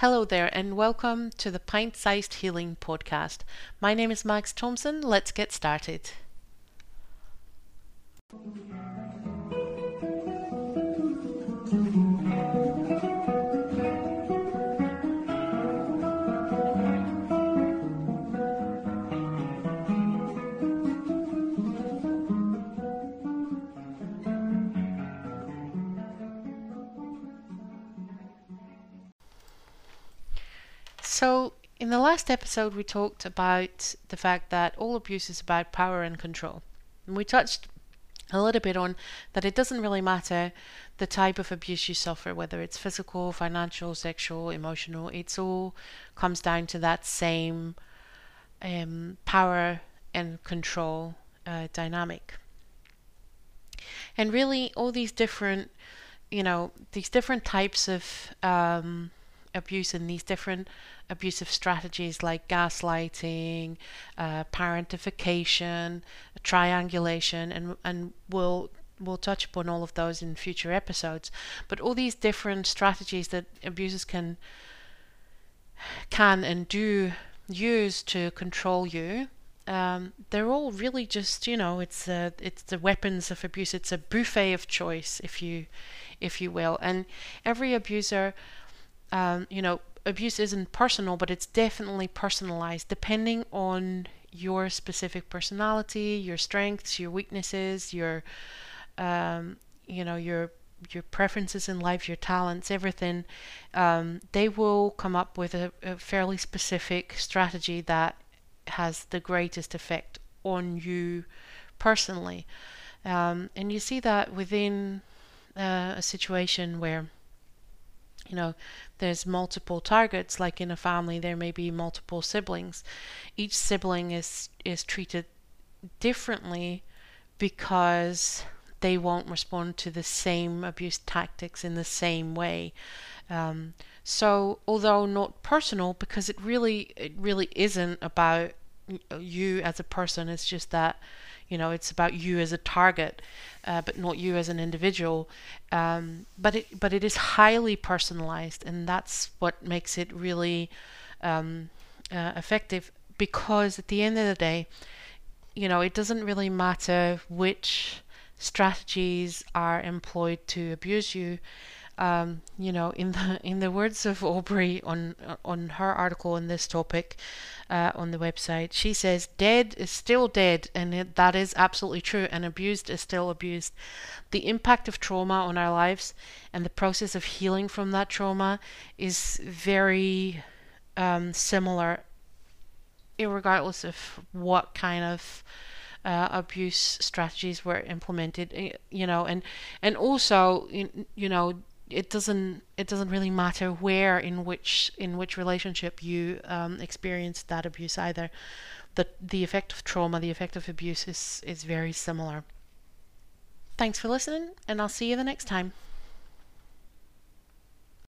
Hello there, and welcome to the Pint Sized Healing Podcast. My name is Max Thompson. Let's get started. So, in the last episode, we talked about the fact that all abuse is about power and control. And we touched a little bit on that it doesn't really matter the type of abuse you suffer, whether it's physical, financial, sexual, emotional, it's all comes down to that same um, power and control uh, dynamic. And really, all these different, you know, these different types of um, abuse and these different abusive strategies like gaslighting, uh, parentification, triangulation, and and we'll we'll touch upon all of those in future episodes. But all these different strategies that abusers can can and do use to control you. Um, they're all really just you know it's uh, it's the weapons of abuse. It's a buffet of choice, if you if you will, and every abuser, um, you know, abuse isn't personal, but it's definitely personalized depending on your specific personality, your strengths, your weaknesses, your um, you know your your preferences in life, your talents, everything. Um, they will come up with a, a fairly specific strategy that has the greatest effect on you personally. Um, and you see that within uh, a situation where you know there's multiple targets like in a family there may be multiple siblings. Each sibling is is treated differently because they won't respond to the same abuse tactics in the same way. Um, so although not personal because it really it really isn't about you as a person it's just that you know it's about you as a target uh, but not you as an individual. Um, but it but it is highly personalized and that's what makes it really um, uh, effective because at the end of the day you know it doesn't really matter which strategies are employed to abuse you um, you know, in the in the words of Aubrey on on her article on this topic uh, on the website, she says, "Dead is still dead, and it, that is absolutely true. And abused is still abused. The impact of trauma on our lives and the process of healing from that trauma is very um, similar, regardless of what kind of." Uh, abuse strategies were implemented you know and and also you know it doesn't it doesn't really matter where in which in which relationship you um, experience that abuse either. The the effect of trauma, the effect of abuse is is very similar. Thanks for listening, and I'll see you the next time.